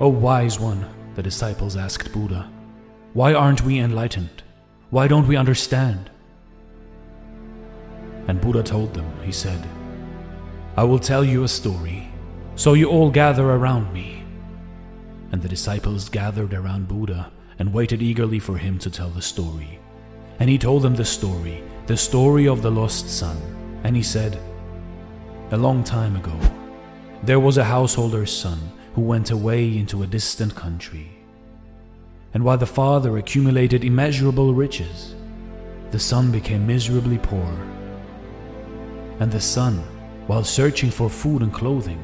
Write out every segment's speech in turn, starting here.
O wise one, the disciples asked Buddha, why aren't we enlightened? Why don't we understand? And Buddha told them, he said, I will tell you a story, so you all gather around me. And the disciples gathered around Buddha and waited eagerly for him to tell the story. And he told them the story, the story of the lost son. And he said, A long time ago, there was a householder's son who went away into a distant country. And while the father accumulated immeasurable riches, the son became miserably poor. And the son, while searching for food and clothing,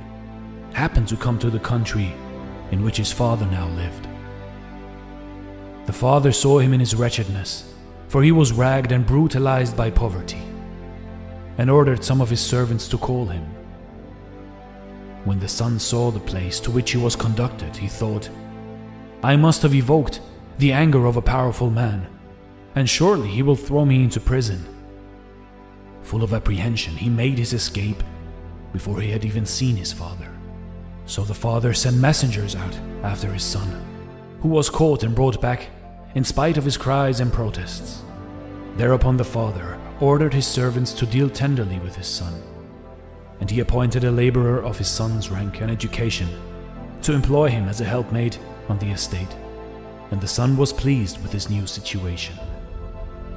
happened to come to the country in which his father now lived. The father saw him in his wretchedness, for he was ragged and brutalized by poverty, and ordered some of his servants to call him. When the son saw the place to which he was conducted, he thought, I must have evoked the anger of a powerful man, and surely he will throw me into prison. Full of apprehension, he made his escape before he had even seen his father. So the father sent messengers out after his son, who was caught and brought back in spite of his cries and protests. Thereupon the father ordered his servants to deal tenderly with his son, and he appointed a laborer of his son's rank and education to employ him as a helpmate on the estate, and the son was pleased with his new situation.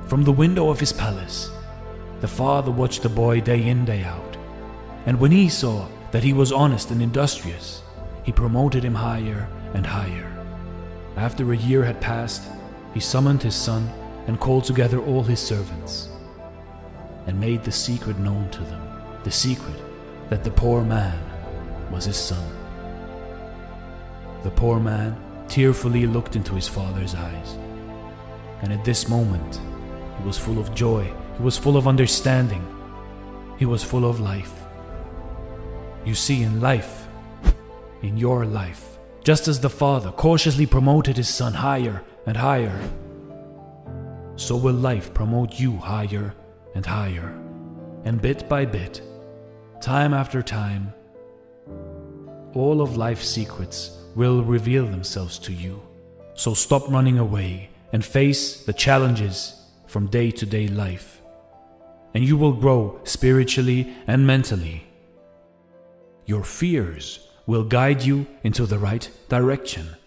From the window of his palace, the father watched the boy day in, day out, and when he saw that he was honest and industrious, he promoted him higher and higher. After a year had passed, he summoned his son and called together all his servants, and made the secret known to them the secret that the poor man was his son. The poor man tearfully looked into his father's eyes, and at this moment he was full of joy, he was full of understanding, he was full of life. You see, in life, in your life, just as the father cautiously promoted his son higher and higher, so will life promote you higher and higher. And bit by bit, time after time, all of life's secrets will reveal themselves to you. So stop running away and face the challenges from day to day life. And you will grow spiritually and mentally. Your fears will guide you into the right direction